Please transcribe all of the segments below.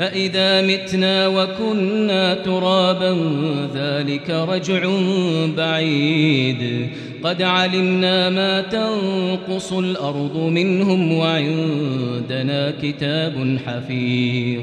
أإذا متنا وكنا ترابا ذلك رجع بعيد قد علمنا ما تنقص الأرض منهم وعندنا كتاب حفيظ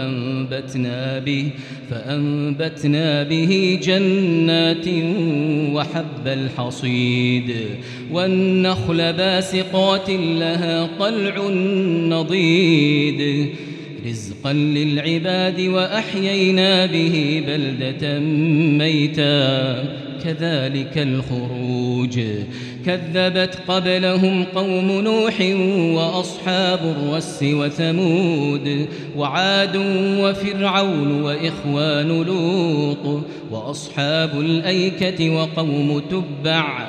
فأنبتنا به فأنبتنا به جنات وحب الحصيد. والنخل باسقات لها طلع نضيد. رزقا للعباد وأحيينا به بلدة ميتا. كذلك الخروج. كذبت قبلهم قوم نوح وأصحاب الرس وثمود وعاد وفرعون وإخوان لوط وأصحاب الأيكة وقوم تبع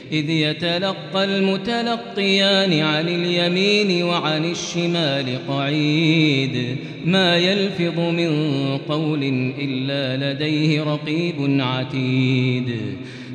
إذ يتلقى المتلقيان عن اليمين وعن الشمال قعيد. ما يلفظ من قول إلا لديه رقيب عتيد.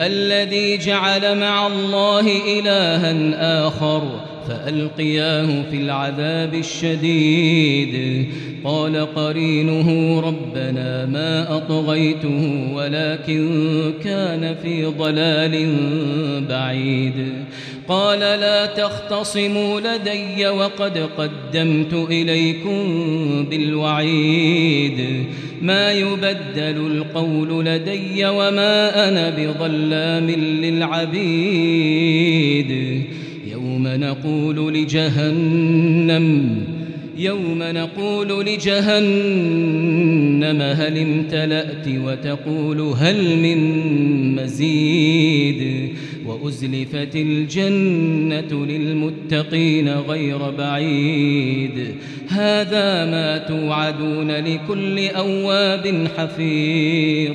الذي جعل مع الله إلها آخر فألقياه في العذاب الشديد. قال قرينه ربنا ما أطغيته ولكن كان في ضلال بعيد. قال لا تختصموا لدي وقد قدمت إليكم بالوعيد. ما يبدل القول لدي وما أنا بظلام للعبيد. يوم نقول لجهنم يوم نقول لجهنم هل امتلأت وتقول هل من مزيد وأزلفت الجنة للمتقين غير بعيد هذا ما توعدون لكل أواب حفيظ